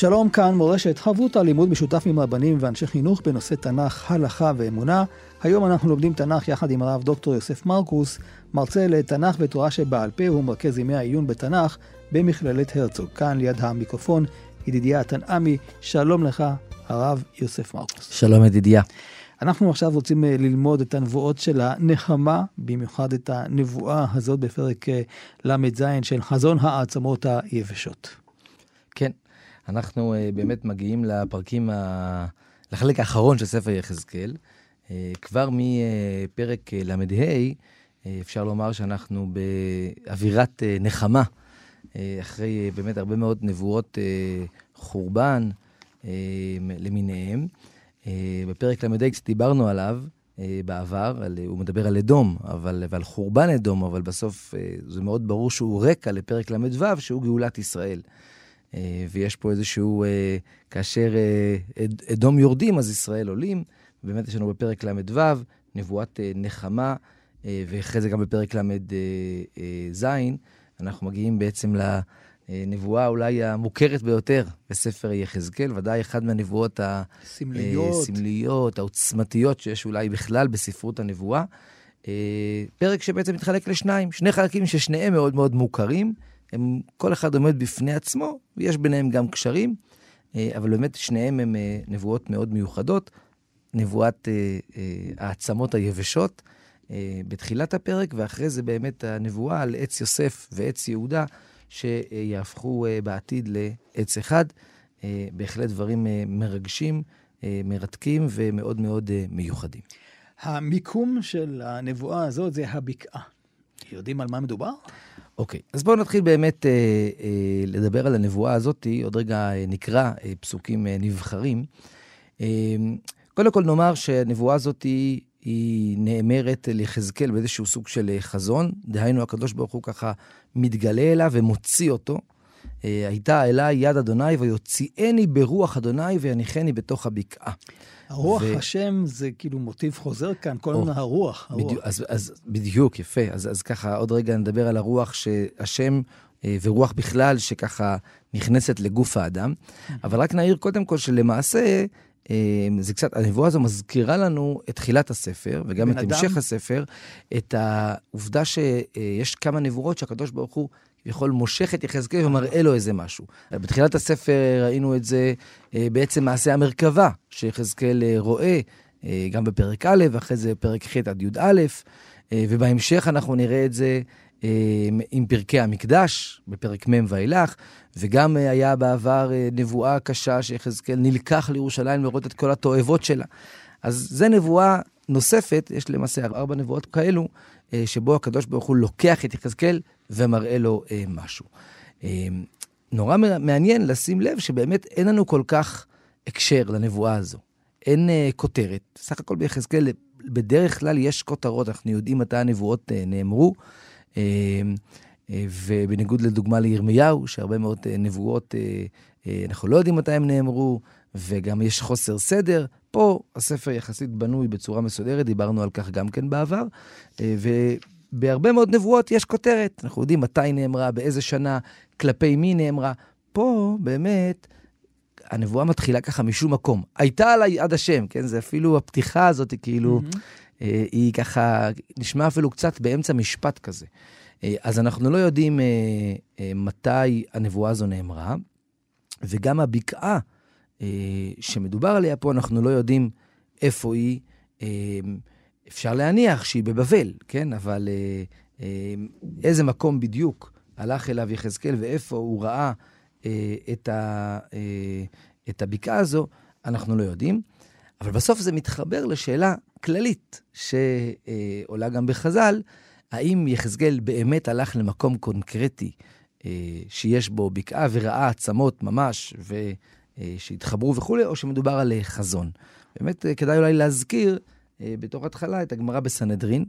שלום, כאן מורשת חברותא לימוד משותף עם רבנים ואנשי חינוך בנושא תנ"ך, הלכה ואמונה. היום אנחנו לומדים תנ"ך יחד עם הרב דוקטור יוסף מרקוס, מרצה לתנ"ך ותורה שבעל פה, והוא מרכז ימי העיון בתנ"ך במכללת הרצוג. כאן ליד המיקרופון, ידידיה תנעמי, שלום לך, הרב יוסף מרקוס. שלום ידידיה. אנחנו עכשיו רוצים אה, ללמוד את הנבואות של הנחמה, במיוחד את הנבואה הזאת בפרק אה, ל"ז של חזון העצמות היבשות. כן, אנחנו uh, באמת מגיעים לפרקים, ה... לחלק האחרון של ספר יחזקאל. Uh, כבר מפרק uh, ל"ה, אפשר לומר שאנחנו באווירת נחמה, אחרי באמת הרבה מאוד נבואות חורבן למיניהם. בפרק ל"ה קצת דיברנו עליו. בעבר, על, הוא מדבר על אדום, אבל, ועל חורבן אדום, אבל בסוף זה מאוד ברור שהוא רקע לפרק ל"ו, שהוא גאולת ישראל. אה, ויש פה איזשהו, אה, כאשר אה, אדום יורדים, אז ישראל עולים. באמת יש לנו בפרק ל"ו, נבואת נחמה, ואחרי זה גם בפרק ל"ז, אנחנו מגיעים בעצם לנבואה אולי המוכרת ביותר בספר יחזקאל, ודאי אחת מהנבואות הסמליות, העוצמתיות שיש אולי בכלל בספרות הנבואה. פרק שבעצם מתחלק לשניים, שני חלקים ששניהם מאוד מאוד מוכרים. הם, כל אחד עומד בפני עצמו, ויש ביניהם גם קשרים, אה, אבל באמת שניהם הם אה, נבואות מאוד מיוחדות. נבואת אה, העצמות היבשות בתחילת הפרק, ואחרי זה באמת הנבואה על עץ יוסף ועץ יהודה, שיהפכו בעתיד לעץ אחד. בהחלט דברים מרגשים, מרתקים ומאוד מאוד מיוחדים. המיקום של הנבואה הזאת זה הבקעה. יודעים על מה מדובר? אוקיי, אז בואו נתחיל באמת אה, אה, לדבר על הנבואה הזאת, עוד רגע אה, נקרא אה, פסוקים אה, נבחרים. אה, קודם כל נאמר שהנבואה הזאת היא, היא נאמרת ליחזקאל באיזשהו סוג של אה, חזון, דהיינו הקדוש ברוך הוא ככה מתגלה אליו ומוציא אותו. אה, הייתה אליי יד אדוני ויוציאני ברוח אדוני ויניחני בתוך הבקעה. הרוח ו... השם זה כאילו מוטיב חוזר כאן, כל הזמן הרוח. הרוח. בדיוק, אז, אז בדיוק, יפה. אז, אז ככה, עוד רגע נדבר על הרוח שהשם אה, ורוח בכלל, שככה נכנסת לגוף האדם. אבל רק נעיר קודם כל שלמעשה, אה, זה קצת, הנבואה הזו מזכירה לנו את תחילת הספר, וגם את אדם... המשך הספר, את העובדה שיש כמה נבואות שהקדוש ברוך הוא כביכול מושך את יחזקאל ומראה לו איזה משהו. בתחילת הספר ראינו את זה אה, בעצם מעשה המרכבה, שיחזקאל אה, רואה אה, גם בפרק א', ואחרי זה פרק ח' עד י"א, ובהמשך אנחנו נראה את זה עם פרקי המקדש, בפרק מ' ואילך, וגם היה בעבר נבואה קשה שיחזקאל נלקח לירושלים לראות את כל התועבות שלה. אז זה נבואה נוספת, יש למעשה ארבע נבואות כאלו, שבו הקדוש ברוך הוא לוקח את יחזקאל ומראה לו אה, משהו. אה, נורא מעניין לשים לב שבאמת אין לנו כל כך הקשר לנבואה הזו. אין אה, כותרת. סך הכל ביחזקאל, בדרך כלל יש כותרות, אנחנו יודעים מתי הנבואות אה, נאמרו. אה, אה, ובניגוד לדוגמה לירמיהו, שהרבה מאוד אה, נבואות, אה, אנחנו לא יודעים מתי הם נאמרו, וגם יש חוסר סדר. פה הספר יחסית בנוי בצורה מסודרת, דיברנו על כך גם כן בעבר, אה, בהרבה מאוד נבואות יש כותרת. אנחנו יודעים מתי נאמרה, באיזה שנה, כלפי מי נאמרה. פה באמת, הנבואה מתחילה ככה משום מקום. הייתה עליי יד השם, כן? זה אפילו הפתיחה הזאת, כאילו, mm-hmm. אה, היא ככה, נשמע אפילו קצת באמצע משפט כזה. אה, אז אנחנו לא יודעים אה, אה, מתי הנבואה הזו נאמרה, וגם הבקעה אה, שמדובר עליה פה, אנחנו לא יודעים איפה היא. אה, אפשר להניח שהיא בבבל, כן? אבל אה, אה, איזה מקום בדיוק הלך אליו יחזקאל ואיפה הוא ראה אה, את, ה, אה, את הבקעה הזו, אנחנו לא יודעים. אבל בסוף זה מתחבר לשאלה כללית שעולה גם בחז"ל, האם יחזקאל באמת הלך למקום קונקרטי אה, שיש בו בקעה וראה עצמות ממש, ושהתחברו וכולי, או שמדובר על חזון. באמת אה, כדאי אולי להזכיר אה, בתור התחלה את הגמרא בסנהדרין,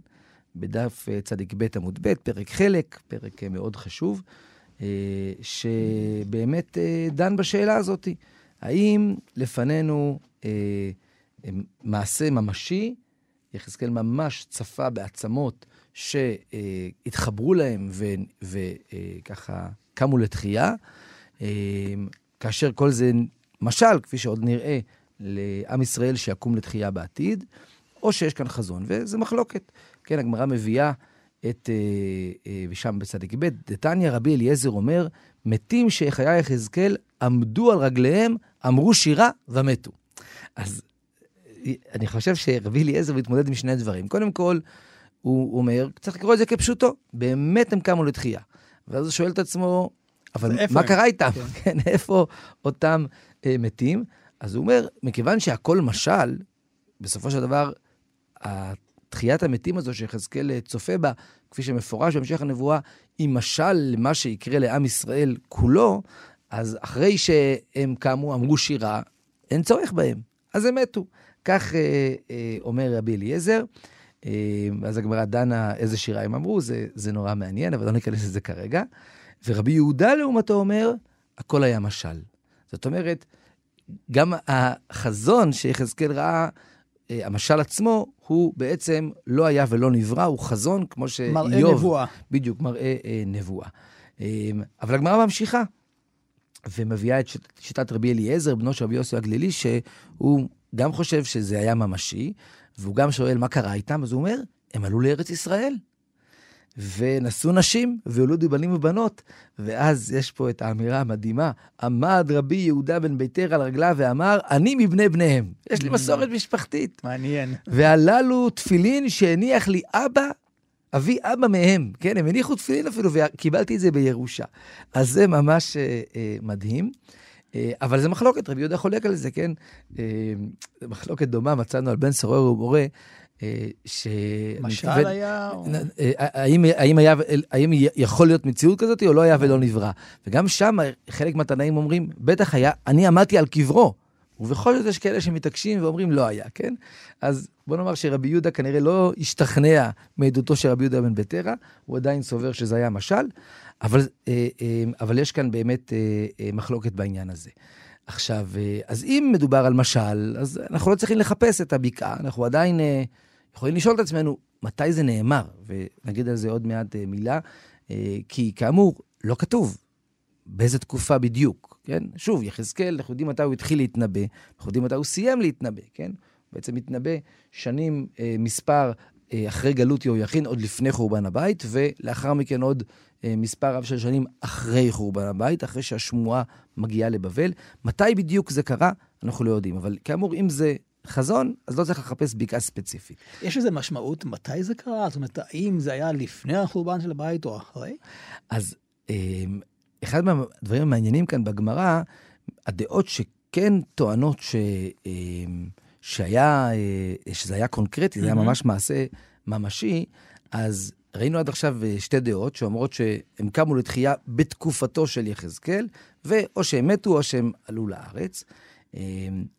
בדף אה, צ"ב עמוד ב', פרק חלק, פרק אה, מאוד חשוב, שבאמת דן בשאלה הזאת, האם לפנינו מעשה ממשי, יחזקאל ממש צפה בעצמות שהתחברו להם וככה קמו לתחייה, כאשר כל זה משל, כפי שעוד נראה, לעם ישראל שיקום לתחייה בעתיד, או שיש כאן חזון, וזה מחלוקת. כן, הגמרא מביאה את, אה, אה, ושם בצדיק ב', דתניא רבי אליעזר אומר, מתים שחיי יחזקאל עמדו על רגליהם, אמרו שירה ומתו. אז אה, אני חושב שרבי אליעזר מתמודד עם שני דברים. קודם כל, הוא אומר, צריך לקרוא את זה כפשוטו, באמת הם קמו לתחייה. ואז הוא שואל את עצמו, אבל מה הם? קרה איתם? כן, כן איפה אותם אה, מתים? אז הוא אומר, מכיוון שהכל משל, בסופו של דבר, תחיית המתים הזו שיחזקאל אה, צופה בה, כפי שמפורש בהמשך הנבואה, היא משל למה שיקרה לעם ישראל כולו, אז אחרי שהם קמו, אמרו שירה, אין צורך בהם, אז הם מתו. כך אה, אה, אומר רבי אליעזר. אה, אז הגמרא דנה איזה שירה הם אמרו, זה, זה נורא מעניין, אבל לא ניכנס לזה כרגע. ורבי יהודה לעומתו אומר, הכל היה משל. זאת אומרת, גם החזון שיחזקאל ראה, אה, המשל עצמו, הוא בעצם לא היה ולא נברא, הוא חזון כמו שאיוב... מראה נבואה. בדיוק, מראה אה, נבואה. אה, אבל הגמרא ממשיכה, ומביאה את שיטת רבי אליעזר, בנו של רבי יוסי הגלילי, שהוא גם חושב שזה היה ממשי, והוא גם שואל מה קרה איתם, אז הוא אומר, הם עלו לארץ ישראל. ונשאו נשים, והולידו בנים ובנות. ואז יש פה את האמירה המדהימה, עמד רבי יהודה בן ביתר על רגליו ואמר, אני מבני בניהם. יש לי mm. מסורת משפחתית. מעניין. והללו תפילין שהניח לי אבא, אבי אבא מהם. כן, הם הניחו תפילין אפילו, וקיבלתי את זה בירושה. אז זה ממש אה, אה, מדהים. אה, אבל זה מחלוקת, רבי יהודה חולק על זה, כן? אה, מחלוקת דומה מצאנו על בן סורר ומורה, ש... משל היה... אה, האם, האם, היה, האם יכול להיות מציאות כזאת או לא היה ולא נברא? וגם שם חלק מהתנאים אומרים, בטח היה, אני עמדתי על קברו. ובכל זאת יש כאלה שמתעקשים ואומרים לא היה, כן? אז בוא נאמר שרבי יהודה כנראה לא השתכנע מעדותו של רבי יהודה בן בטרה, הוא עדיין סובר שזה היה משל, אבל, אה, אבל יש כאן באמת מחלוקת בעניין הזה. עכשיו, אז אם מדובר על משל, אז אנחנו לא צריכים לחפש את הבקעה, אנחנו עדיין יכולים לשאול את עצמנו, מתי זה נאמר? ונגיד על זה עוד מעט אה, מילה, אה, כי כאמור, לא כתוב באיזה תקופה בדיוק, כן? שוב, יחזקאל, אנחנו יודעים מתי הוא התחיל להתנבא, אנחנו יודעים מתי הוא סיים להתנבא, כן? בעצם מתנבא שנים אה, מספר אה, אחרי גלות יהויכין, עוד לפני חורבן הבית, ולאחר מכן עוד אה, מספר רב של שנים אחרי חורבן הבית, אחרי שהשמועה מגיעה לבבל. מתי בדיוק זה קרה, אנחנו לא יודעים. אבל כאמור, אם זה חזון, אז לא צריך לחפש בקעה ספציפית. יש לזה משמעות מתי זה קרה? זאת אומרת, האם זה היה לפני החורבן של הבית או אחרי? אז אמ, אחד מהדברים המעניינים כאן בגמרא, הדעות שכן טוענות ש, אמ, שהיה, אה, שזה היה קונקרטי, זה היה ממש מעשה ממשי, אז ראינו עד עכשיו אה, שתי דעות שאומרות שהם קמו לתחייה בתקופתו של יחזקאל, ואו שהם מתו או שהם עלו לארץ.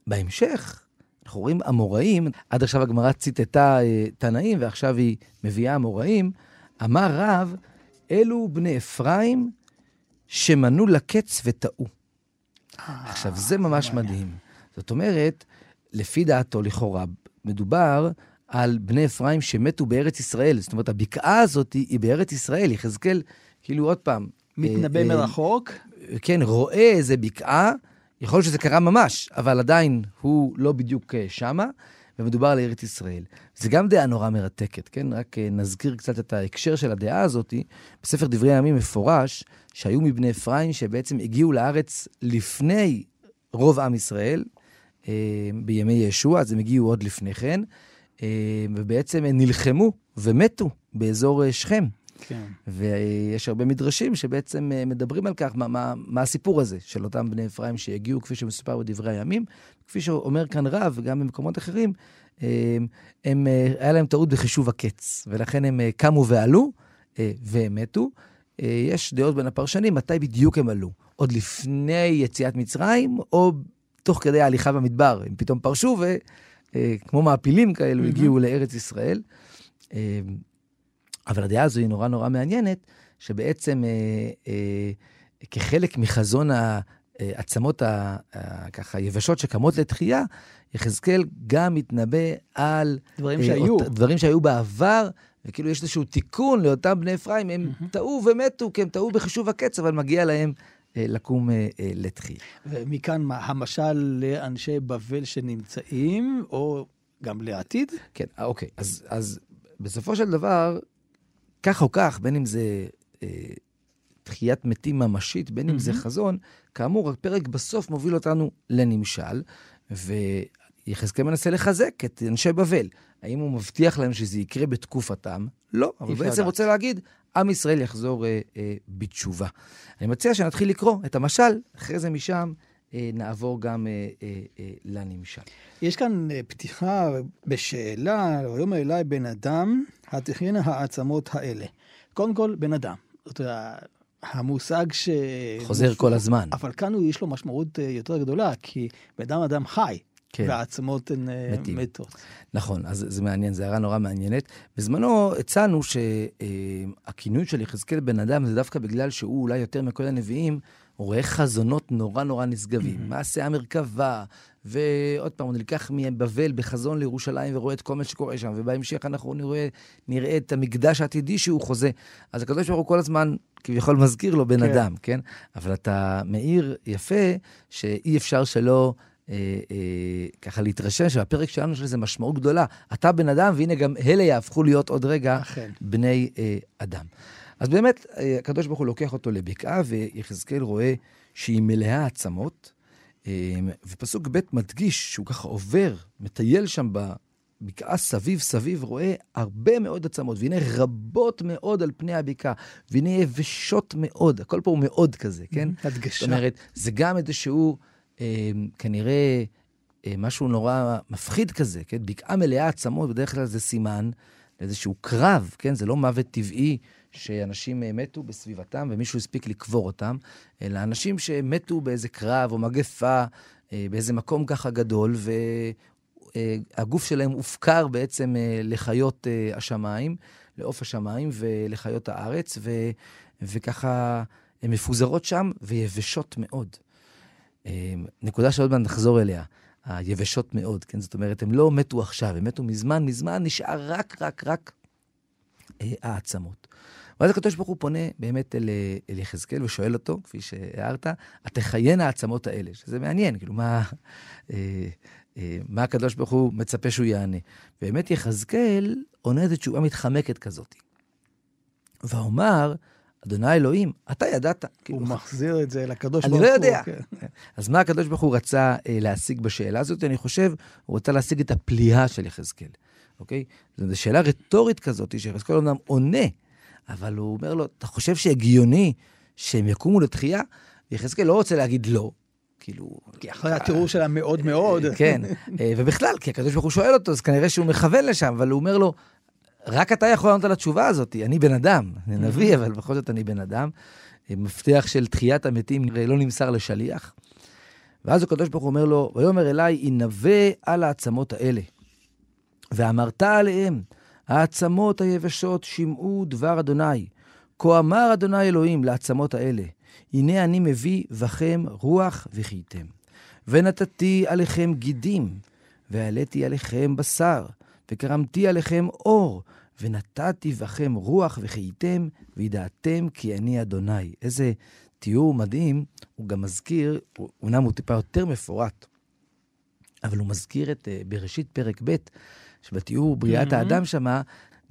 בהמשך, אנחנו רואים אמוראים, עד עכשיו הגמרא ציטטה אה, תנאים, ועכשיו היא מביאה אמוראים. אמר רב, אלו בני אפרים שמנו לקץ וטעו. עכשיו, זה ממש מדהים. זאת אומרת, לפי דעתו, לכאורה, מדובר על בני אפרים שמתו בארץ ישראל. זאת אומרת, הבקעה הזאת היא בארץ ישראל. יחזקאל, כאילו, עוד פעם... מתנבא אה, מרחוק? אה, כן, רואה איזה בקעה. יכול להיות שזה קרה ממש, אבל עדיין הוא לא בדיוק אה, שמה, ומדובר על ארץ ישראל. זה גם דעה נורא מרתקת, כן? רק אה, נזכיר קצת את ההקשר של הדעה הזאת. בספר דברי הימים מפורש שהיו מבני אפרים שבעצם הגיעו לארץ לפני רוב עם ישראל, אה, בימי ישוע, אז הם הגיעו עוד לפני כן, ובעצם נלחמו ומתו באזור שכם. כן. ויש הרבה מדרשים שבעצם אה, מדברים על כך, מה, מה, מה הסיפור הזה של אותם בני אפרים שהגיעו, כפי שמסופר בדברי הימים. כפי שאומר כאן רב, גם במקומות אחרים, אה, הם, אה, היה להם טעות בחישוב הקץ, ולכן הם קמו ועלו, והם מתו. יש דעות בין הפרשנים, מתי בדיוק הם עלו? עוד לפני יציאת מצרים, או תוך כדי ההליכה במדבר. הם פתאום פרשו, וכמו מעפילים כאלו, mm-hmm. הגיעו לארץ ישראל. אבל הדעה הזו היא נורא נורא מעניינת, שבעצם אה, אה, כחלק מחזון העצמות הככה יבשות שקמות לתחייה, יחזקאל גם מתנבא על... דברים אה, שהיו. אות, דברים שהיו בעבר, וכאילו יש איזשהו תיקון לאותם בני אפרים, הם mm-hmm. טעו ומתו, כי הם טעו בחישוב הקץ, אבל מגיע להם לקום לתחייה. ומכאן מה, המשל לאנשי בבל שנמצאים, או גם לעתיד? כן, אוקיי. אז, אז בסופו של דבר, כך או כך, בין אם זה אה, תחיית מתים ממשית, בין אם. זה חזון, כאמור, הפרק בסוף מוביל אותנו לנמשל, ויחזקאל מנסה לחזק את אנשי בבל. האם הוא מבטיח להם שזה יקרה בתקופתם? לא, אבל בעצם לדעת. רוצה להגיד, עם ישראל יחזור אה, אה, בתשובה. אני מציע שנתחיל לקרוא את המשל, אחרי זה משם אה, נעבור גם אה, אה, אה, לנמשל. יש כאן אה, פתיחה בשאלה, ויאמר אליי בן אדם, התחיינה העצמות האלה. קודם כל, בן אדם. זאת אומרת, המושג ש... חוזר כל הזמן. אבל כאן יש לו משמעות אה, יותר גדולה, כי בן אדם אדם חי. כן. והעצמות הן אה, מתים. מתות. נכון, אז זה מעניין, זו הערה נורא מעניינת. בזמנו הצענו שהכינוי של יחזקאל בן אדם זה דווקא בגלל שהוא אולי יותר מכל הנביאים, רואה חזונות נורא נורא נשגבים. Mm-hmm. מעשה המרכבה, ועוד פעם, הוא נלקח מבבל בחזון לירושלים ורואה את כל מה שקורה שם, ובהמשך אנחנו נראה, נראה את המקדש העתידי שהוא חוזה. אז הקדוש ברוך הוא כל הזמן כביכול מזכיר לו בן כן. אדם, כן? אבל אתה מעיר יפה שאי אפשר שלא... אה, אה, ככה להתרשם שבפרק שלנו יש לזה משמעות גדולה. אתה בן אדם, והנה גם אלה יהפכו להיות עוד רגע אכן. בני אה, אדם. אז באמת, אה, הקדוש ברוך הוא לוקח אותו לבקעה, ויחזקאל רואה שהיא מלאה עצמות, אה, ופסוק ב' מדגיש שהוא ככה עובר, מטייל שם בבקעה סביב סביב, רואה הרבה מאוד עצמות, והנה רבות מאוד על פני הבקעה, והנה יבשות מאוד, הכל פה הוא מאוד כזה, כן? הדגשה. זאת אומרת, זה גם איזשהו, אה, כנראה, אה, משהו נורא מפחיד כזה, כן? בקעה מלאה עצמות, בדרך כלל זה סימן לאיזשהו קרב, כן? זה לא מוות טבעי. שאנשים אה, מתו בסביבתם ומישהו הספיק לקבור אותם, אלא אנשים שמתו באיזה קרב או מגפה, אה, באיזה מקום ככה גדול, והגוף שלהם הופקר בעצם אה, לחיות השמיים, לעוף השמיים ולחיות הארץ, ו... וככה הן מפוזרות שם ויבשות מאוד. נקודה שעוד מעט נחזור אליה. היבשות מאוד, כן? זאת אומרת, הם לא מתו עכשיו, הם מתו מזמן, מזמן נשאר רק, רק, רק העצמות. ואז הקדוש ברוך הוא פונה באמת אל, אל יחזקאל ושואל אותו, כפי שהערת, התחיינה העצמות האלה, שזה מעניין, כאילו, מה, אה, אה, מה הקדוש ברוך הוא מצפה שהוא יענה. באמת יחזקאל עונה איזו תשובה מתחמקת כזאת. ואומר, אדוני אלוהים, אתה ידעת. הוא כאילו, מחזיר את זה לקדוש ברוך הוא. אני לא יודע. כן. אז מה הקדוש ברוך הוא רצה אה, להשיג בשאלה הזאת? אני חושב, הוא רצה להשיג את הפליאה של יחזקאל, אוקיי? זו שאלה רטורית כזאת, שיחזקאל אומנם עונה אבל הוא אומר לו, אתה חושב שהגיוני שהם יקומו לתחייה? ויחזקאל לא רוצה להגיד לא. כאילו... כי אחרי התיאור שלה מאוד מאוד. כן, אה, ובכלל, כי הקדוש ברוך הוא שואל אותו, אז כנראה שהוא מכוון לשם, אבל הוא אומר לו, רק אתה יכול לענות על התשובה הזאת, אני בן אדם. אני נביא, אבל בכל זאת אני בן אדם. אה, מפתח של תחיית המתים לא נמסר לשליח. ואז הקדוש ברוך הוא אומר לו, ויאמר אליי, ינבא על העצמות האלה. ואמרת עליהם, העצמות היבשות שמעו דבר אדוני. כה אמר אדוני אלוהים לעצמות האלה, הנה אני מביא בכם רוח וחייתם. ונתתי עליכם גידים, והעליתי עליכם בשר, וקרמתי עליכם אור, ונתתי בכם רוח וחייתם, וידעתם כי אני אדוני. איזה תיאור מדהים, הוא גם מזכיר, אומנם הוא טיפה יותר מפורט, אבל הוא מזכיר את uh, בראשית פרק ב', שבתיאור בריאת mm-hmm. האדם שמה,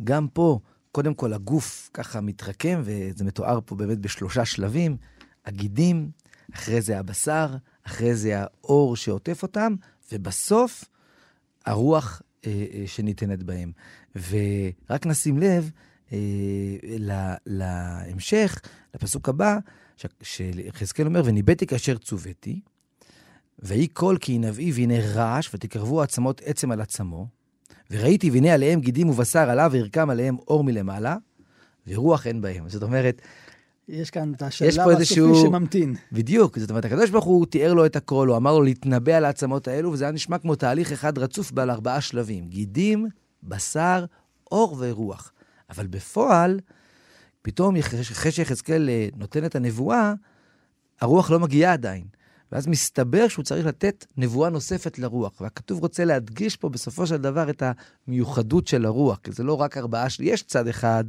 גם פה, קודם כל הגוף ככה מתרקם, וזה מתואר פה באמת בשלושה שלבים, הגידים, אחרי זה הבשר, אחרי זה האור שעוטף אותם, ובסוף הרוח אה, אה, שניתנת בהם. ורק נשים לב אה, לה, להמשך, לפסוק הבא, שיחזקאל אומר, וניבאתי כאשר צוויתי, ויהי קול כי ינבאי והנה רעש, ותקרבו עצמות עצם על עצמו, וראיתי והנה עליהם גידים ובשר עליו, וירקם עליהם אור מלמעלה, ורוח אין בהם. זאת אומרת, יש כאן את הסופי איזשהו... שממתין. בדיוק, זאת אומרת, הקדוש ברוך הוא תיאר לו את הכל, הוא אמר לו להתנבא על העצמות האלו, וזה היה נשמע כמו תהליך אחד רצוף בעל ארבעה שלבים. גידים, בשר, אור ורוח. אבל בפועל, פתאום אחרי שיחזקאל אה, נותן את הנבואה, הרוח לא מגיעה עדיין. ואז מסתבר שהוא צריך לתת נבואה נוספת לרוח. והכתוב רוצה להדגיש פה בסופו של דבר את המיוחדות של הרוח, כי זה לא רק ארבעה, של... יש צד אחד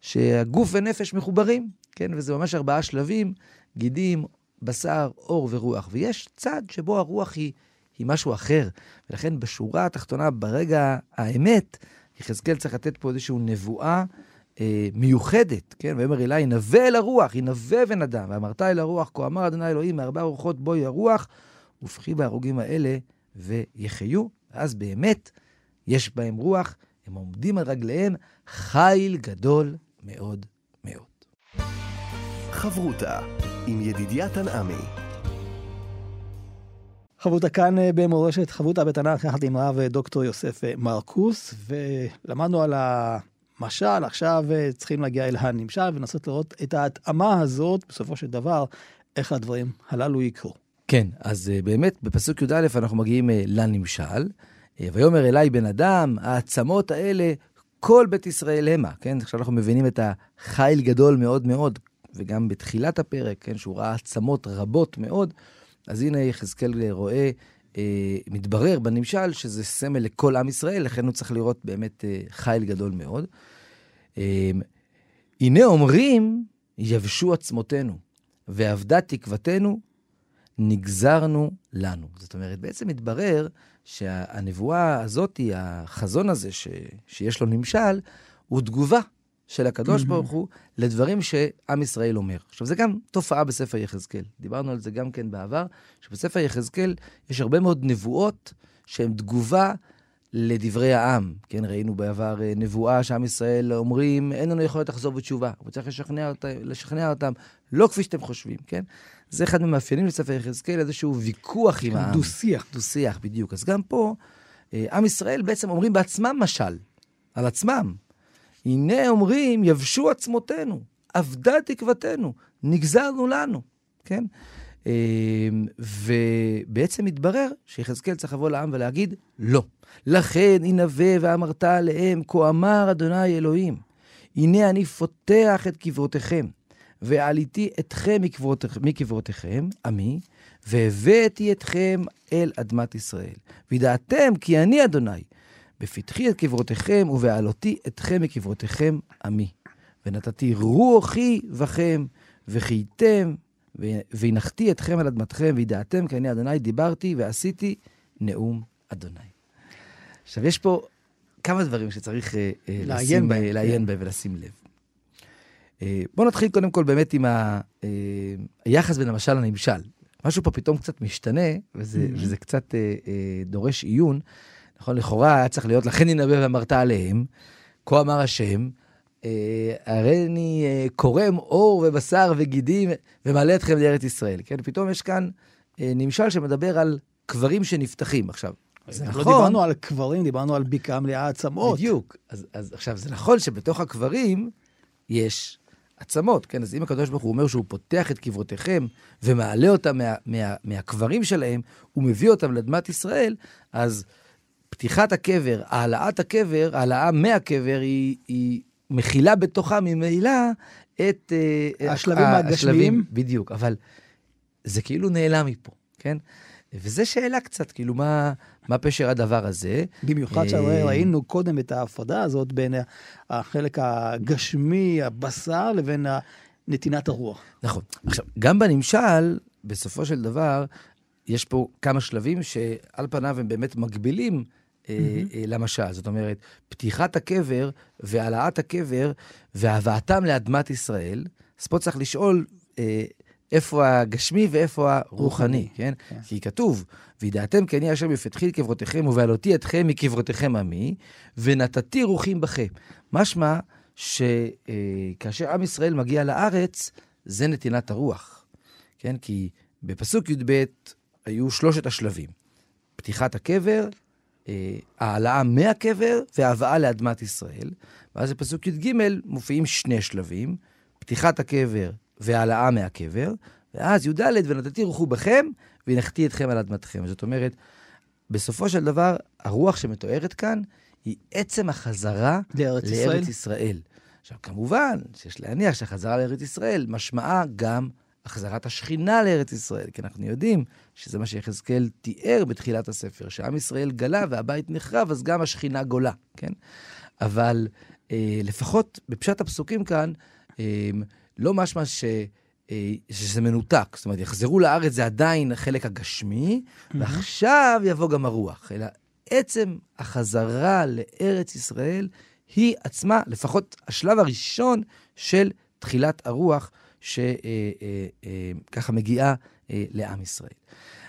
שהגוף ונפש מחוברים, כן? וזה ממש ארבעה שלבים, גידים, בשר, אור ורוח, ויש צד שבו הרוח היא, היא משהו אחר. ולכן בשורה התחתונה, ברגע האמת, יחזקאל צריך לתת פה איזושהי נבואה אה, מיוחדת, כן? ויאמר אלי, ינבא אל הרוח, ינבא בן אדם. ואמרת אל הרוח, כה אמר אדוני אלוהים, מארבע רוחות בואי הרוח, ופחי בהרוגים האלה ויחיו. ואז באמת יש בהם רוח, הם עומדים על רגליהם, חיל גדול מאוד מאוד. חברותה עם ידידיה תנעמי. חברותה כאן אה, במורשת חברותה בתנ"ך יחד עם רב אה, דוקטור יוסף מרקוס, ולמדנו על ה... משל, עכשיו אה, צריכים להגיע אל הנמשל ולנסות לראות את ההתאמה הזאת, בסופו של דבר, איך הדברים הללו יקרו. כן, אז אה, באמת בפסוק י"א אנחנו מגיעים אה, לנמשל. ויאמר אליי בן אדם, העצמות האלה, כל בית ישראל המה, כן? עכשיו אנחנו מבינים את החיל גדול מאוד מאוד, וגם בתחילת הפרק, כן, שהוא ראה עצמות רבות מאוד, אז הנה יחזקאל רואה, אה, מתברר בנמשל שזה סמל לכל עם ישראל, לכן הוא צריך לראות באמת אה, חיל גדול מאוד. אה, הנה אומרים, יבשו עצמותינו, ואבדה תקוותנו, נגזרנו לנו. זאת אומרת, בעצם מתברר שהנבואה הזאת, החזון הזה ש, שיש לו נמשל, הוא תגובה של הקדוש mm-hmm. ברוך הוא לדברים שעם ישראל אומר. עכשיו, זה גם תופעה בספר יחזקאל. דיברנו על זה גם כן בעבר, שבספר יחזקאל יש הרבה מאוד נבואות שהן תגובה לדברי העם. כן, ראינו בעבר אה, נבואה שעם ישראל אומרים, אין לנו יכולת לחזור בתשובה, הוא צריך לשכנע, אותם, לשכנע אותם, לא כפי שאתם חושבים, כן? זה אחד מהמאפיינים לספר יחזקאל, איזשהו ויכוח עם העם. דו-שיח. דו-שיח, בדיוק. אז גם פה, אה, עם ישראל בעצם אומרים בעצמם משל, על עצמם. הנה אומרים, יבשו עצמותינו, אבדה תקוותנו, נגזרנו לנו, כן? אמ, ובעצם מתברר שיחזקאל צריך לבוא לעם ולהגיד, לא. לכן ינבא ואמרת עליהם, כה אמר אדוני אלוהים, הנה אני פותח את קברותיכם, ועליתי אתכם מקברותיכם, עמי, והבאתי אתכם אל אדמת ישראל. וידעתם כי אני אדוני, בפתחי את קברותיכם, ובעלותי אתכם מקברותיכם עמי. ונתתי רוחי בכם, וחייתם, והנחתי אתכם על אדמתכם, וידעתם כי אני אדוני דיברתי ועשיתי נאום אדוני. עכשיו, יש פה כמה דברים שצריך uh, לעיין בהם כן. בהם ולשים לב. Uh, בואו נתחיל קודם כל באמת עם ה, uh, היחס בין המשל לנמשל. משהו פה פתאום קצת משתנה, וזה, mm-hmm. וזה קצת uh, uh, דורש עיון. נכון, לכאורה היה צריך להיות, לכן ינבא ואמרת עליהם, כה אמר השם, אה, הרי אני אה, קורם אור ובשר וגידים ומעלה אתכם לארץ ישראל. כן, פתאום יש כאן אה, נמשל שמדבר על קברים שנפתחים. עכשיו, זה לא נכון... לא דיברנו על קברים, דיברנו על בקעה מלאה עצמות. בדיוק. אז, אז עכשיו, זה נכון שבתוך הקברים יש עצמות, כן? אז אם הקדוש ברוך הוא אומר שהוא פותח את קברותיכם ומעלה אותם מה, מה, מהקברים שלהם, הוא מביא אותם לאדמת ישראל, אז פתיחת הקבר, העלאת הקבר, העלאה מהקבר, היא, היא מכילה בתוכה ממילא את... אה, השלבים הגשמיים. בדיוק, אבל זה כאילו נעלם מפה, כן? וזו שאלה קצת, כאילו, מה, מה פשר הדבר הזה? במיוחד אה, שראינו קודם את ההפרדה הזאת בין החלק הגשמי, הבשר, לבין נתינת הרוח. נכון. עכשיו, גם בנמשל, בסופו של דבר, יש פה כמה שלבים שעל פניו הם באמת מגבילים mm-hmm. למשל. זאת אומרת, פתיחת הקבר והעלאת הקבר והבאתם לאדמת ישראל, אז פה צריך לשאול אה, איפה הגשמי ואיפה הרוחני, כן? כן? כי כתוב, וידעתם כי אני אשר בפתחי קברותיכם ובעלותי אתכם מקברותיכם עמי, ונתתי רוחים בכם. משמע שכאשר עם ישראל מגיע לארץ, זה נתינת הרוח, כן? כי בפסוק י"ב היו שלושת השלבים. פתיחת הקבר, אה, העלאה מהקבר והבאה לאדמת ישראל. ואז בפסוק י"ג מופיעים שני שלבים, פתיחת הקבר והעלאה מהקבר, ואז י"ד, ונתתי רוחו בכם, והנחתי אתכם על אדמתכם. זאת אומרת, בסופו של דבר, הרוח שמתוארת כאן היא עצם החזרה לארץ, לארץ ישראל. ישראל. עכשיו, כמובן שיש להניח שהחזרה לארץ ישראל משמעה גם החזרת השכינה לארץ ישראל, כי אנחנו יודעים שזה מה שיחזקאל תיאר בתחילת הספר, שעם ישראל גלה והבית נחרב, אז גם השכינה גולה, כן? אבל אה, לפחות בפשט הפסוקים כאן, אה, לא משמע אה, שזה מנותק. זאת אומרת, יחזרו לארץ זה עדיין החלק הגשמי, ועכשיו יבוא גם הרוח. אלא עצם החזרה לארץ ישראל היא עצמה, לפחות השלב הראשון של תחילת הרוח, שככה מגיעה לעם ישראל.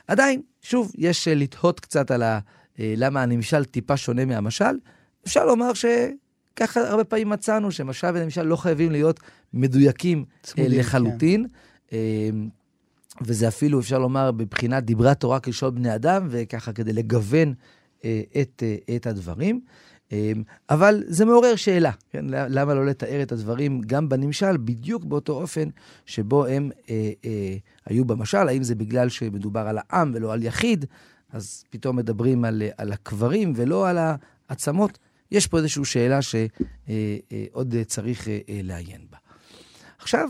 עדיין, שוב, יש לתהות קצת על ה... למה הנמשל טיפה שונה מהמשל. אפשר לומר שככה הרבה פעמים מצאנו שמשל ונמשל לא חייבים להיות מדויקים צמודים, לחלוטין. כן. וזה אפילו, אפשר לומר, בבחינת דיברה תורה כלשון בני אדם, וככה כדי לגוון את, את הדברים. אבל זה מעורר שאלה, כן? למה לא לתאר את הדברים גם בנמשל, בדיוק באותו אופן שבו הם אה, אה, היו במשל, האם זה בגלל שמדובר על העם ולא על יחיד, אז פתאום מדברים על, על הקברים ולא על העצמות. יש פה איזושהי שאלה שעוד אה, אה, צריך אה, לעיין בה. עכשיו,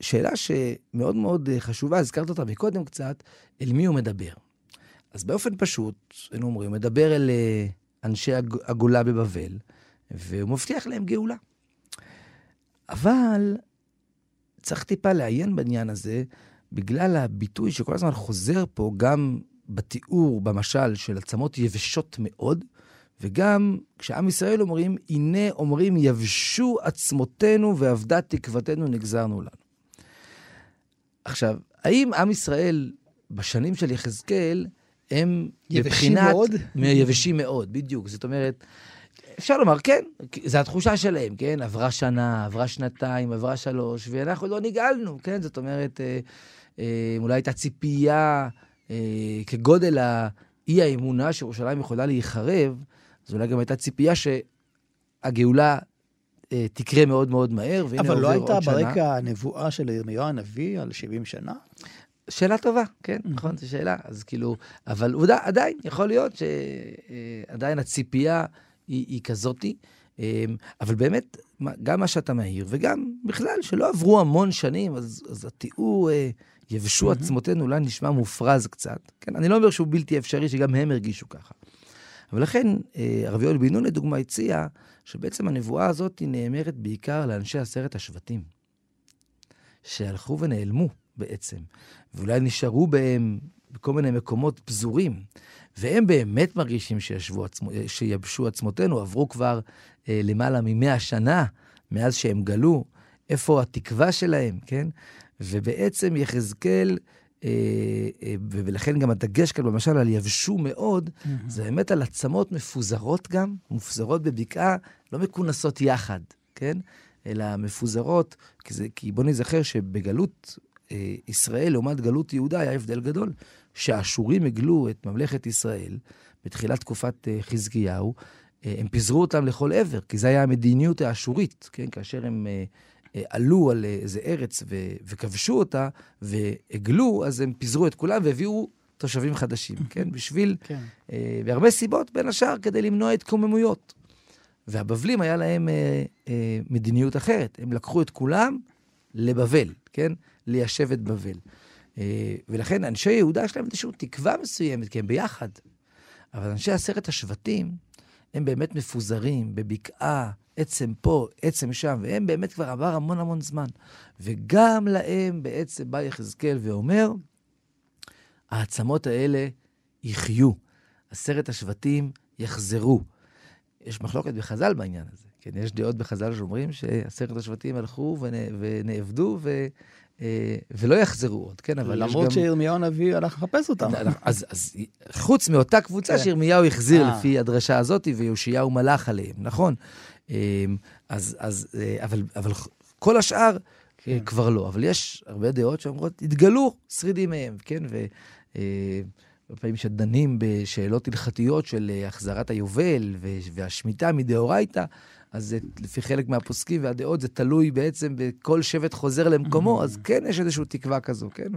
שאלה שמאוד מאוד חשובה, הזכרת אותה מקודם קצת, אל מי הוא מדבר. אז באופן פשוט, היינו אומרים, הוא מדבר אל אנשי הגולה בבבל, והוא מבטיח להם גאולה. אבל צריך טיפה לעיין בעניין הזה, בגלל הביטוי שכל הזמן חוזר פה, גם בתיאור, במשל, של עצמות יבשות מאוד, וגם כשעם ישראל אומרים, הנה אומרים, יבשו עצמותינו ואבדה תקוותנו נגזרנו לנו. עכשיו, האם עם ישראל בשנים של יחזקאל הם יבשים בבחינת... מאוד? יבשים מאוד, בדיוק. זאת אומרת, אפשר לומר, כן, זו התחושה שלהם, כן? עברה שנה, עברה שנתיים, עברה שלוש, ואנחנו לא נגאלנו, כן? זאת אומרת, אה, אה, אולי הייתה ציפייה אה, כגודל האי האמונה שירושלים יכולה להיחרב, אז אולי גם הייתה ציפייה שהגאולה אה, תקרה מאוד מאוד מהר, והנה עובר עוד שנה. אבל לא הייתה ברקע הנבואה של ירמיהו הנביא על 70 שנה? שאלה טובה, כן. נכון, זו שאלה. אז כאילו, אבל עדיין, יכול להיות שעדיין הציפייה היא, היא כזאתי. אמ, אבל באמת, גם מה שאתה מעיר, וגם בכלל, שלא עברו המון שנים, אז, אז התיאור אה, יבשו mm-hmm. עצמותינו אולי נשמע מופרז קצת. כן, אני לא אומר שהוא בלתי אפשרי, שגם הם הרגישו ככה. אבל לכן, אה, הרב יואל בן נון, לדוגמה, הציע שבעצם הנבואה הזאת נאמרת בעיקר לאנשי עשרת השבטים, שהלכו ונעלמו בעצם, ואולי נשארו בהם בכל מיני מקומות פזורים, והם באמת מרגישים שישבו עצמו, שיבשו עצמותינו, עברו כבר אה, למעלה ממאה שנה מאז שהם גלו, איפה התקווה שלהם, כן? ובעצם יחזקאל, אה, אה, ולכן גם הדגש כאן, למשל, על יבשו מאוד, mm-hmm. זה באמת על עצמות מפוזרות גם, מפוזרות בבקעה, לא מכונסות יחד, כן? אלא מפוזרות, כי, זה, כי בוא נזכר שבגלות ישראל לעומת גלות יהודה היה הבדל גדול. שהאשורים הגלו את ממלכת ישראל בתחילת תקופת אה, חזקיהו, אה, הם פיזרו אותם לכל עבר, כי זו הייתה המדיניות האשורית, כן? כאשר הם אה, עלו על איזה ארץ ו- וכבשו אותה והגלו, אז הם פיזרו את כולם והביאו תושבים חדשים, כן? בשביל, כן. והרבה סיבות, בין השאר, כדי למנוע התקוממויות. והבבלים היה להם אה, אה, מדיניות אחרת. הם לקחו את כולם לבבל, כן? ליישב את בבל. אה, ולכן אנשי יהודה יש להם איזושהי תקווה מסוימת, כי הם ביחד. אבל אנשי עשרת השבטים, הם באמת מפוזרים בבקעה, עצם פה, עצם שם, והם באמת כבר עבר המון המון זמן. וגם להם בעצם בא יחזקאל ואומר, העצמות האלה יחיו, עשרת השבטים יחזרו. יש מחלוקת בחז"ל בעניין הזה. כן, יש דעות בחז"ל שאומרים שעשרת השבטים הלכו ונאבדו, ו... אה, ולא יחזרו עוד, כן? אבל למרות גם... שירמיהו הנביא הלך לחפש אותם. אז, אז חוץ מאותה קבוצה כן. שירמיהו החזיר אה. לפי הדרשה הזאת, ויאשיהו מלך עליהם, נכון? אה, אז, אז, אבל, אבל כל השאר כן. כבר לא. אבל יש הרבה דעות שאומרות, התגלו שרידים מהם, כן? ו... פעמים שדנים בשאלות הלכתיות של החזרת היובל והשמיטה מדאורייתא, אז זה, לפי חלק מהפוסקים והדעות, זה תלוי בעצם בכל שבט חוזר למקומו, mm-hmm. אז כן יש איזושהי תקווה כזו, כן?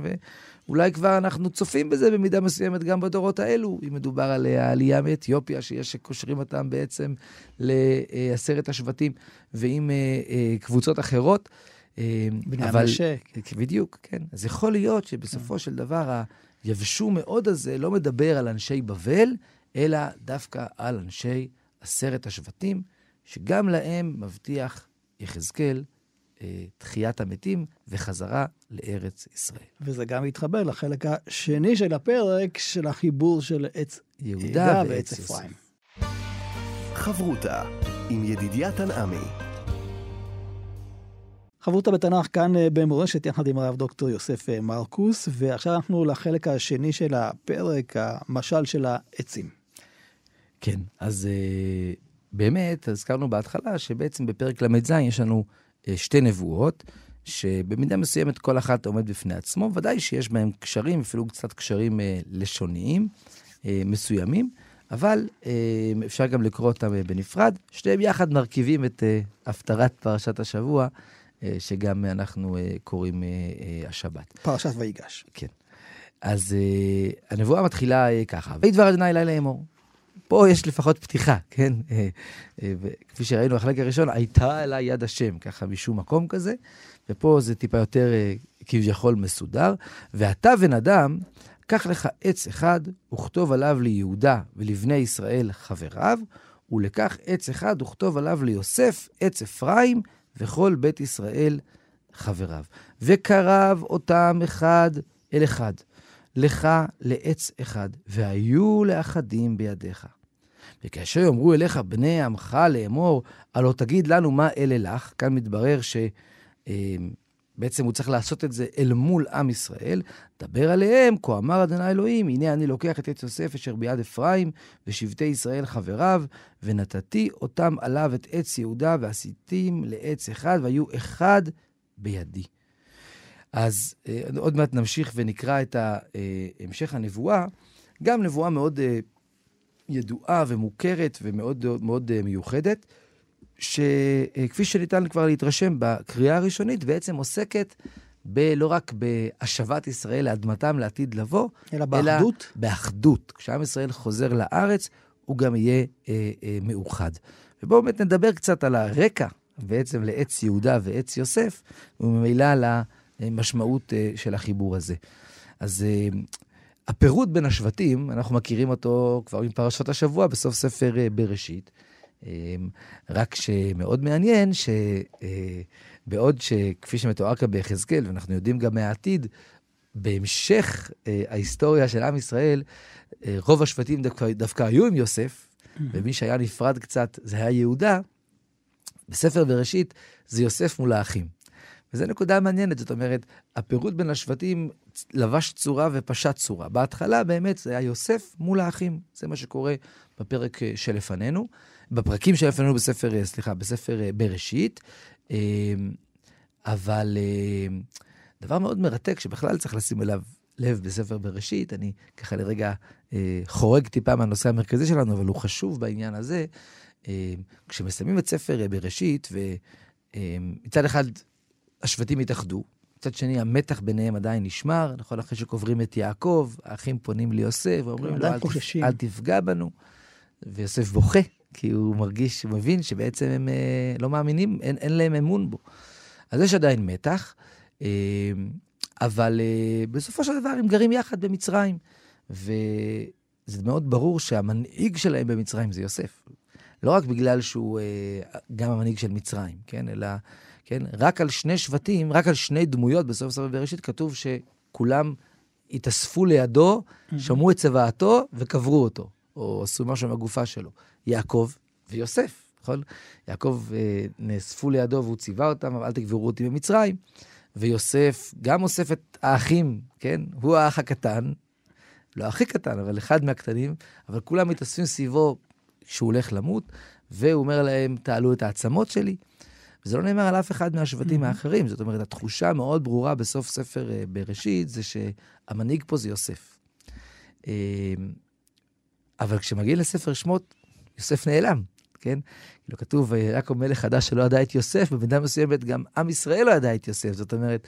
ואולי כבר אנחנו צופים בזה במידה מסוימת גם בדורות האלו, אם מדובר על העלייה מאתיופיה, שיש שקושרים אותם בעצם לעשרת השבטים, ועם אה, אה, קבוצות אחרות. אה, בני המשה. בדיוק, כן. אז יכול להיות שבסופו של דבר היבשו מאוד הזה לא מדבר על אנשי בבל, אלא דווקא על אנשי עשרת השבטים. שגם להם מבטיח יחזקאל אה, תחיית המתים וחזרה לארץ ישראל. וזה גם מתחבר לחלק השני של הפרק, של החיבור של עץ יהודה יהודה ועץ. אפרים. חברותה עם ידידיה תנעמי. חברותא בתנ"ך כאן אה, במורשת יחד עם הרב דוקטור יוסף אה, מרקוס, ועכשיו אנחנו לחלק השני של הפרק, המשל של העצים. כן, אז אה, באמת, הזכרנו בהתחלה שבעצם בפרק ל"ז יש לנו אה, שתי נבואות, שבמידה מסוימת כל אחת עומד בפני עצמו, ודאי שיש בהם קשרים, אפילו קצת קשרים אה, לשוניים אה, מסוימים, אבל אפשר גם לקרוא אותם בנפרד. שניהם יחד מרכיבים את הפטרת פרשת השבוע, שגם אנחנו קוראים השבת. פרשת ויגש. כן. אז הנבואה מתחילה ככה, ויהי דבר אדוני אלי לאמור. פה יש לפחות פתיחה, כן? Uh, uh, וכפי שראינו בחלק הראשון, הייתה אליי יד השם, ככה משום מקום כזה, ופה זה טיפה יותר uh, כביכול מסודר. ואתה בן אדם, קח לך עץ אחד, וכתוב עליו ליהודה ולבני ישראל חבריו, ולקח עץ אחד, וכתוב עליו ליוסף, עץ אפרים, וכל בית ישראל חבריו. וקרב אותם אחד אל אחד. לך לעץ אחד, והיו לאחדים בידיך. וכאשר יאמרו אליך בני עמך לאמור, הלא תגיד לנו מה אלה לך, כאן מתברר שבעצם הוא צריך לעשות את זה אל מול עם ישראל, דבר עליהם, כה אמר אדוני אלוהים, הנה אני לוקח את עץ יוסף אשר ביד אפרים, ושבטי ישראל חבריו, ונתתי אותם עליו את עץ יהודה, ועשיתים לעץ אחד, והיו אחד בידי. אז אה, עוד מעט נמשיך ונקרא את אה, המשך הנבואה, גם נבואה מאוד אה, ידועה ומוכרת ומאוד מאוד אה, מיוחדת, שכפי שניתן כבר להתרשם בקריאה הראשונית, בעצם עוסקת ב, לא רק בהשבת ישראל לאדמתם לעתיד לבוא, אלא באחדות. באחדות. כשעם ישראל חוזר לארץ, הוא גם יהיה אה, אה, מאוחד. ובואו באמת נדבר קצת על הרקע בעצם לעץ יהודה ועץ יוסף, וממילא על המשמעות אה, של החיבור הזה. אז אה, הפירוד בין השבטים, אנחנו מכירים אותו כבר מפרשת השבוע בסוף ספר אה, בראשית. אה, רק שמאוד מעניין שבעוד שכפי שמתואר כאן ביחזקאל, ואנחנו יודעים גם מהעתיד, בהמשך אה, ההיסטוריה של עם ישראל, אה, רוב השבטים דווקא, דווקא היו עם יוסף, ומי שהיה נפרד קצת זה היה יהודה. בספר בראשית זה יוסף מול האחים. וזו נקודה מעניינת, זאת אומרת, הפירוד בין השבטים לבש צורה ופשט צורה. בהתחלה באמת זה היה יוסף מול האחים, זה מה שקורה בפרק אה, שלפנינו, בפרקים שלפנינו בספר, אה, סליחה, בספר אה, בראשית. אה, אבל אה, דבר מאוד מרתק שבכלל צריך לשים אליו לב בספר בראשית, אני ככה לרגע חורג טיפה מהנושא המרכזי שלנו, אבל הוא חשוב בעניין הזה. אה, כשמסיימים את ספר בראשית, ומצד אחד השבטים התאחדו, מצד שני המתח ביניהם עדיין נשמר, נכון? אחרי שקוברים את יעקב, האחים פונים ליוסף ואומרים לו, אל, תפ... חוששים." אל תפגע בנו. ויוסף בוכה, כי הוא מרגיש, הוא מבין שבעצם הם אה, לא מאמינים, אין, אין להם אמון בו. אז יש עדיין מתח, אה, אבל אה, בסופו של דבר הם גרים יחד במצרים. וזה מאוד ברור שהמנהיג שלהם במצרים זה יוסף. לא רק בגלל שהוא אה, גם המנהיג של מצרים, כן? אלא, כן? רק על שני שבטים, רק על שני דמויות בסוף ספר בראשית, כתוב שכולם התאספו לידו, שמעו את צוואתו וקברו אותו, או עשו משהו עם הגופה שלו. יעקב ויוסף, נכון? יעקב אה, נאספו לידו והוא ציווה אותם, אבל אל תקברו אותי במצרים. ויוסף גם אוסף את האחים, כן? הוא האח הקטן, לא הכי קטן, אבל אחד מהקטנים, אבל כולם מתאספים סביבו כשהוא הולך למות, והוא אומר להם, תעלו את העצמות שלי. וזה לא נאמר על אף אחד מהשבטים האחרים. זאת אומרת, התחושה מאוד ברורה בסוף ספר אה, בראשית, זה שהמנהיג פה זה יוסף. אה, אבל כשמגיעים לספר שמות, יוסף נעלם, כן? כאילו כתוב, יעקב מלך חדש שלא ידע את יוסף, במידה מסוימת גם עם ישראל לא ידע את יוסף. זאת אומרת,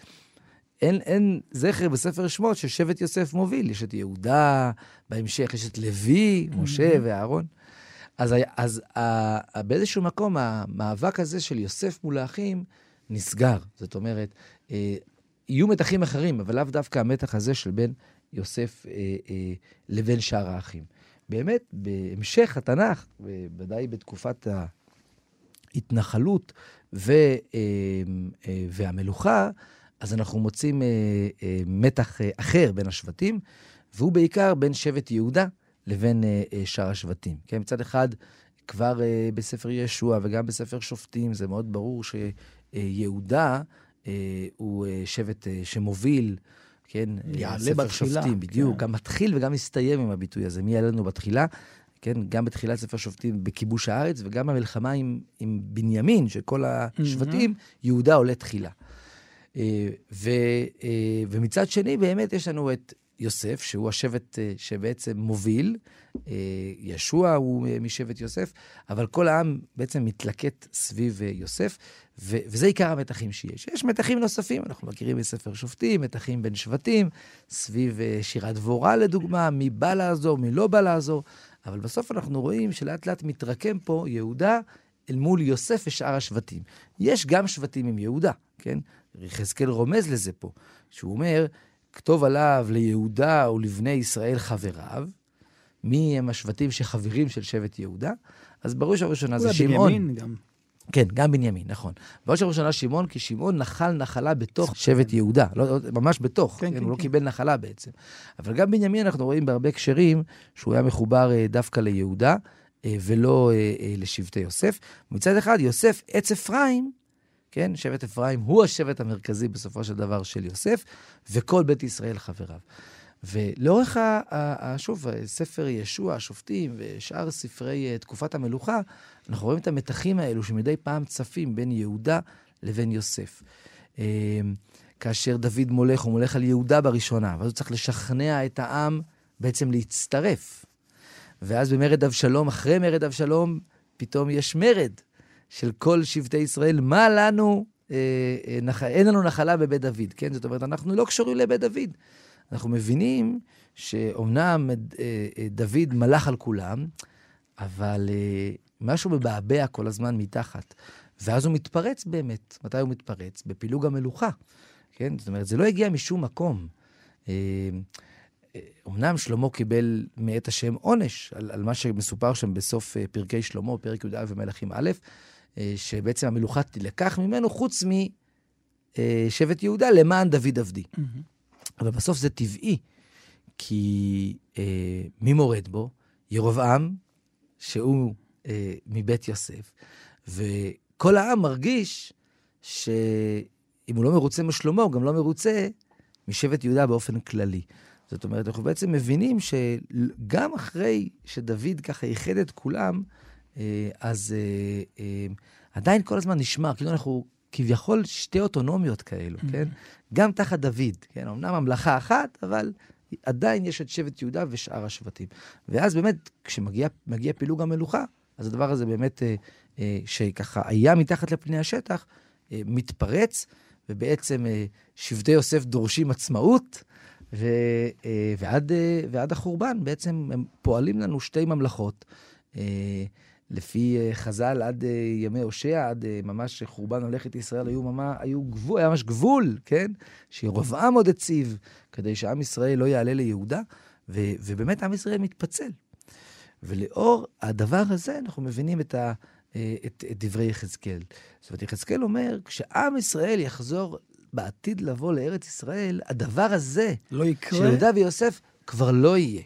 אין, אין זכר בספר שמות ששבט יוסף מוביל. יש את יהודה, בהמשך יש את לוי, משה ואהרון. אז, אז ה- ה- באיזשהו מקום המאבק הזה של יוסף מול האחים נסגר. זאת אומרת, אה, יהיו מתחים אחרים, אבל לאו דווקא המתח הזה של בין יוסף אה, אה, לבין שאר האחים. באמת, בהמשך התנ"ך, ודאי בתקופת ההתנחלות ו, אה, אה, והמלוכה, אז אנחנו מוצאים אה, אה, מתח אה, אחר בין השבטים, והוא בעיקר בין שבט יהודה לבין אה, אה, שאר השבטים. כן, מצד אחד, כבר אה, בספר ישוע וגם בספר שופטים, זה מאוד ברור שיהודה הוא שבט שמוביל, כן? יעלה ספר בתחילה, שופטים, בדיוק. כן. גם מתחיל וגם מסתיים עם הביטוי הזה. מי יעלה לנו בתחילה? כן, גם בתחילת ספר שופטים בכיבוש הארץ, וגם במלחמה עם, עם בנימין, של כל השבטים, יהודה עולה תחילה. ו, ומצד שני, באמת יש לנו את יוסף, שהוא השבט אה, שבעצם מוביל. אה, ישוע הוא אה, משבט יוסף, אבל כל העם בעצם מתלקט סביב יוסף, ו- וזה עיקר המתחים שיש. יש מתחים נוספים, אנחנו מכירים בספר שופטים, מתחים בין שבטים, סביב שירת דבורה לדוגמה, מי בא לעזור, מי לא בא לעזור, אבל בסוף אנחנו רואים שלאט לאט מתרקם פה יהודה אל מול יוסף ושאר השבטים. יש גם שבטים עם יהודה, כן? יחזקאל רומז לזה פה, שהוא אומר, כתוב עליו ליהודה ולבני ישראל חבריו, מי הם השבטים שחברים של שבט יהודה? אז בראש ובראשונה זה שמעון. בנימין גם. כן, גם בנימין, נכון. בראש ובראשונה שמעון, כי שמעון נחל נחלה בתוך שבט יהודה, לא, לא, ממש בתוך, כן, כן, כן, הוא לא כן. קיבל נחלה בעצם. אבל גם בנימין, אנחנו רואים בהרבה הקשרים שהוא היה מחובר אה, דווקא ליהודה, אה, ולא אה, לשבטי יוסף. מצד אחד, יוסף, עץ אפרים, כן, שבט אפרים הוא השבט המרכזי בסופו של דבר של יוסף, וכל בית ישראל חבריו. ולאורך, ה, ה, שוב, ספר ישוע, השופטים ושאר ספרי אה, תקופת המלוכה, אנחנו רואים את המתחים האלו שמדי פעם צפים בין יהודה לבין יוסף. אה, כאשר דוד מולך, הוא מולך על יהודה בראשונה, ואז הוא צריך לשכנע את העם בעצם להצטרף. ואז במרד אבשלום, אחרי מרד אבשלום, פתאום יש מרד של כל שבטי ישראל. מה לנו, אה, אה. אין לנו נחלה בבית דוד, כן? זאת אומרת, אנחנו לא קשורים לבית דוד. אנחנו מבינים שאומנם אה, אה, דוד מלך על כולם, אבל אה, משהו מבעבע כל הזמן מתחת. ואז הוא מתפרץ באמת. מתי הוא מתפרץ? בפילוג המלוכה. כן? זאת אומרת, זה לא הגיע משום מקום. אה, אה, אמנם שלמה קיבל מאת השם עונש על, על מה שמסופר שם בסוף פרקי שלמה, פרק י"א ומלכים א', שבעצם המלוכה תילקח ממנו חוץ משבט יהודה למען דוד עבדי. אבל בסוף זה טבעי, כי אה, מי מורד בו? ירבעם, שהוא אה, מבית יוסף, וכל העם מרגיש שאם הוא לא מרוצה משלמה, הוא גם לא מרוצה משבט יהודה באופן כללי. זאת אומרת, אנחנו בעצם מבינים שגם אחרי שדוד ככה איחד את כולם, אה, אז אה, אה, עדיין כל הזמן נשמר, כאילו אנחנו כביכול שתי אוטונומיות כאלו, כן? גם תחת דוד, כן? אמנם ממלכה אחת, אבל עדיין יש את שבט יהודה ושאר השבטים. ואז באמת, כשמגיע מגיע פילוג המלוכה, אז הדבר הזה באמת, אה, אה, שככה היה מתחת לפני השטח, אה, מתפרץ, ובעצם אה, שבטי יוסף דורשים עצמאות, ו, אה, ועד, אה, ועד החורבן בעצם הם פועלים לנו שתי ממלכות. לפי אה, חז"ל, עד אה, ימי הושע, עד אה, ממש חורבן הולכת ישראל, היו ממש, היו גבול, היה ממש גבול, כן? שירבעם עוד הציב, כדי שעם ישראל לא יעלה ליהודה, ו, ובאמת עם ישראל מתפצל. ולאור הדבר הזה אנחנו מבינים את, ה, את, את דברי יחזקאל. זאת אומרת, יחזקאל אומר, כשעם ישראל יחזור בעתיד לבוא לארץ ישראל, הדבר הזה לא של יקרה. יהודה ויוסף כבר לא יהיה.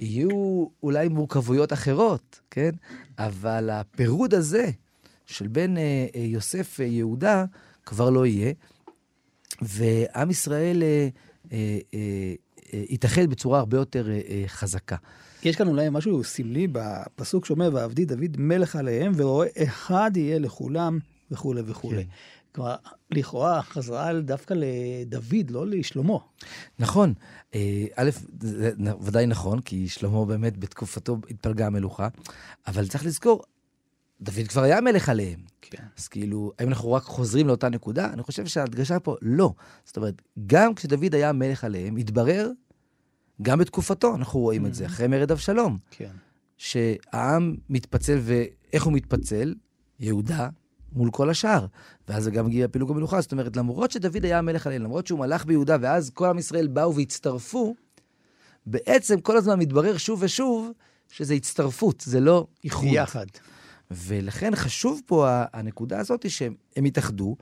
אה, יהיו אולי מורכבויות אחרות, כן? אבל הפירוד הזה של בין אה, אה, יוסף ויהודה כבר לא יהיה, ועם ישראל אה, אה, אה, אה, יתאחד בצורה הרבה יותר אה, אה, חזקה. יש כאן אולי משהו סמלי בפסוק שאומר, ועבדי דוד מלך עליהם, ורואה אחד יהיה לכולם, וכולי וכולי. כן. כלומר, לכאורה חזרה דווקא לדוד, לא לשלמה. נכון. אה, א', זה ודאי נכון, כי שלמה באמת בתקופתו התפלגה המלוכה, אבל צריך לזכור, דוד כבר היה מלך עליהם. כן. אז כאילו, האם אנחנו רק חוזרים לאותה נקודה? אני חושב שההדגשה פה, לא. זאת אומרת, גם כשדוד היה מלך עליהם, התברר, גם בתקופתו, אנחנו רואים את זה, אחרי מרד אבשלום, כן. שהעם מתפצל, ואיך הוא מתפצל? יהודה מול כל השאר. ואז זה גם הגיע פילוג המלוכה. זאת אומרת, למרות שדוד היה המלך עליהם, למרות שהוא מלך ביהודה, ואז כל עם ישראל באו והצטרפו, בעצם כל הזמן מתברר שוב ושוב שזה הצטרפות, זה לא איחוד. ביחד. ולכן חשוב פה הנקודה הזאת שהם התאחדו.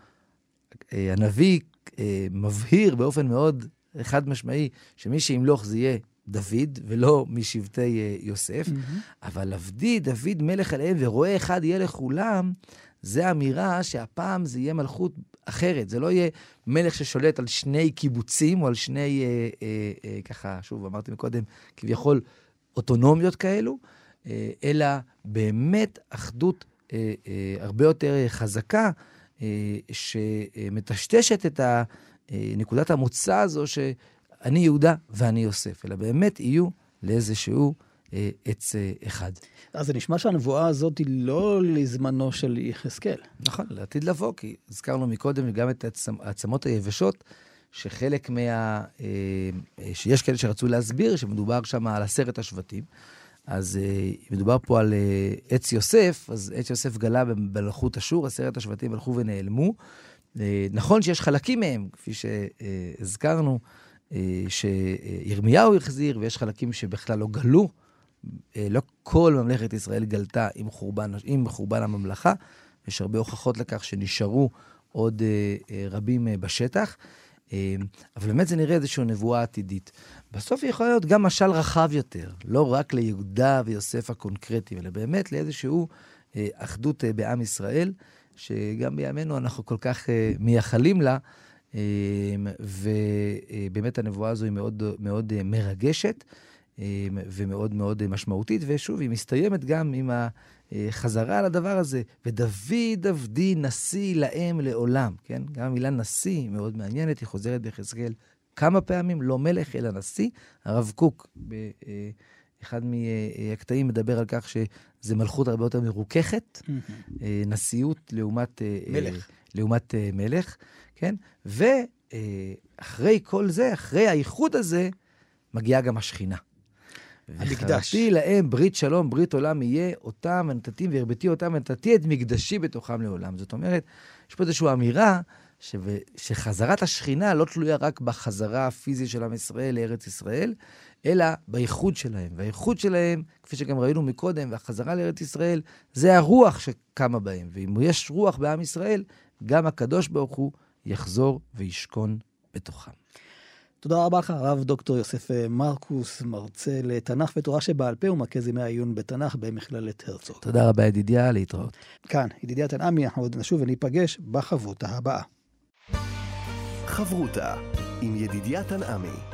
אה, הנביא אה, מבהיר באופן מאוד חד משמעי שמי שימלוך זה יהיה דוד, ולא משבטי אה, יוסף. Mm-hmm. אבל עבדי דוד מלך עליהם ורואה אחד יהיה לכולם, זה אמירה שהפעם זה יהיה מלכות אחרת. זה לא יהיה מלך ששולט על שני קיבוצים או על שני, אה, אה, אה, ככה, שוב, אמרתי מקודם, כביכול אוטונומיות כאלו, אה, אלא באמת אחדות אה, אה, הרבה יותר חזקה, אה, שמטשטשת את אה, נקודת המוצא הזו שאני יהודה ואני יוסף, אלא באמת יהיו לאיזשהו עץ אה, אחד. אז זה נשמע שהנבואה הזאת היא לא לזמנו של יחזקאל. נכון, לעתיד לבוא, כי הזכרנו מקודם גם את העצמות היבשות, שחלק מה... אה, אה, שיש כאלה שרצו להסביר שמדובר שם על עשרת השבטים. אז אה, מדובר פה על אה, עץ יוסף, אז עץ יוסף גלה במלכות אשור, עשרת השבטים הלכו ונעלמו. אה, נכון שיש חלקים מהם, כפי שהזכרנו, שירמיהו החזיר, ויש חלקים שבכלל לא גלו. לא כל ממלכת ישראל גלתה עם חורבן, עם חורבן הממלכה. יש הרבה הוכחות לכך שנשארו עוד רבים בשטח. אבל באמת זה נראה איזושהי נבואה עתידית. בסוף היא יכולה להיות גם משל רחב יותר, לא רק ליהודה ויוסף הקונקרטיים, אלא באמת לאיזשהו אה, אחדות אה, בעם ישראל, שגם בימינו אנחנו כל כך אה, מייחלים לה, אה, ובאמת הנבואה הזו היא מאוד, מאוד אה, מרגשת. אה, ומאוד מאוד אה, משמעותית, ושוב, היא מסתיימת גם עם החזרה על הדבר הזה. ודוד עבדי נשיא להם לעולם, כן? גם המילה נשיא מאוד מעניינת, היא חוזרת ביחזקאל כמה פעמים, לא מלך אלא נשיא. הרב קוק, באחד מהקטעים, מדבר על כך שזה מלכות הרבה יותר מרוככת, נשיאות לעומת מלך. לעומת מלך, כן? ואחרי כל זה, אחרי האיחוד הזה, מגיעה גם השכינה. המקדש. וחרתי להם ברית שלום, ברית עולם יהיה אותם ונתתי והרביתי אותם ונתתי את מקדשי בתוכם לעולם. זאת אומרת, יש פה איזושהי אמירה ש... שחזרת השכינה לא תלויה רק בחזרה הפיזית של עם ישראל לארץ ישראל, אלא בייחוד שלהם. והייחוד שלהם, כפי שגם ראינו מקודם, והחזרה לארץ ישראל, זה הרוח שקמה בהם. ואם יש רוח בעם ישראל, גם הקדוש ברוך הוא יחזור וישכון בתוכם. תודה רבה לך, הרב דוקטור יוסף אה, מרקוס, מרצה לתנ"ך ותורה שבעל פה ומרכז ימי העיון בתנ"ך במכללת הרצוג. תודה רבה, ידידיה, להתראות. כאן, ידידיה תנעמי, אנחנו עוד נשוב וניפגש בחברותה הבאה. חברותה עם ידידיה תנעמי.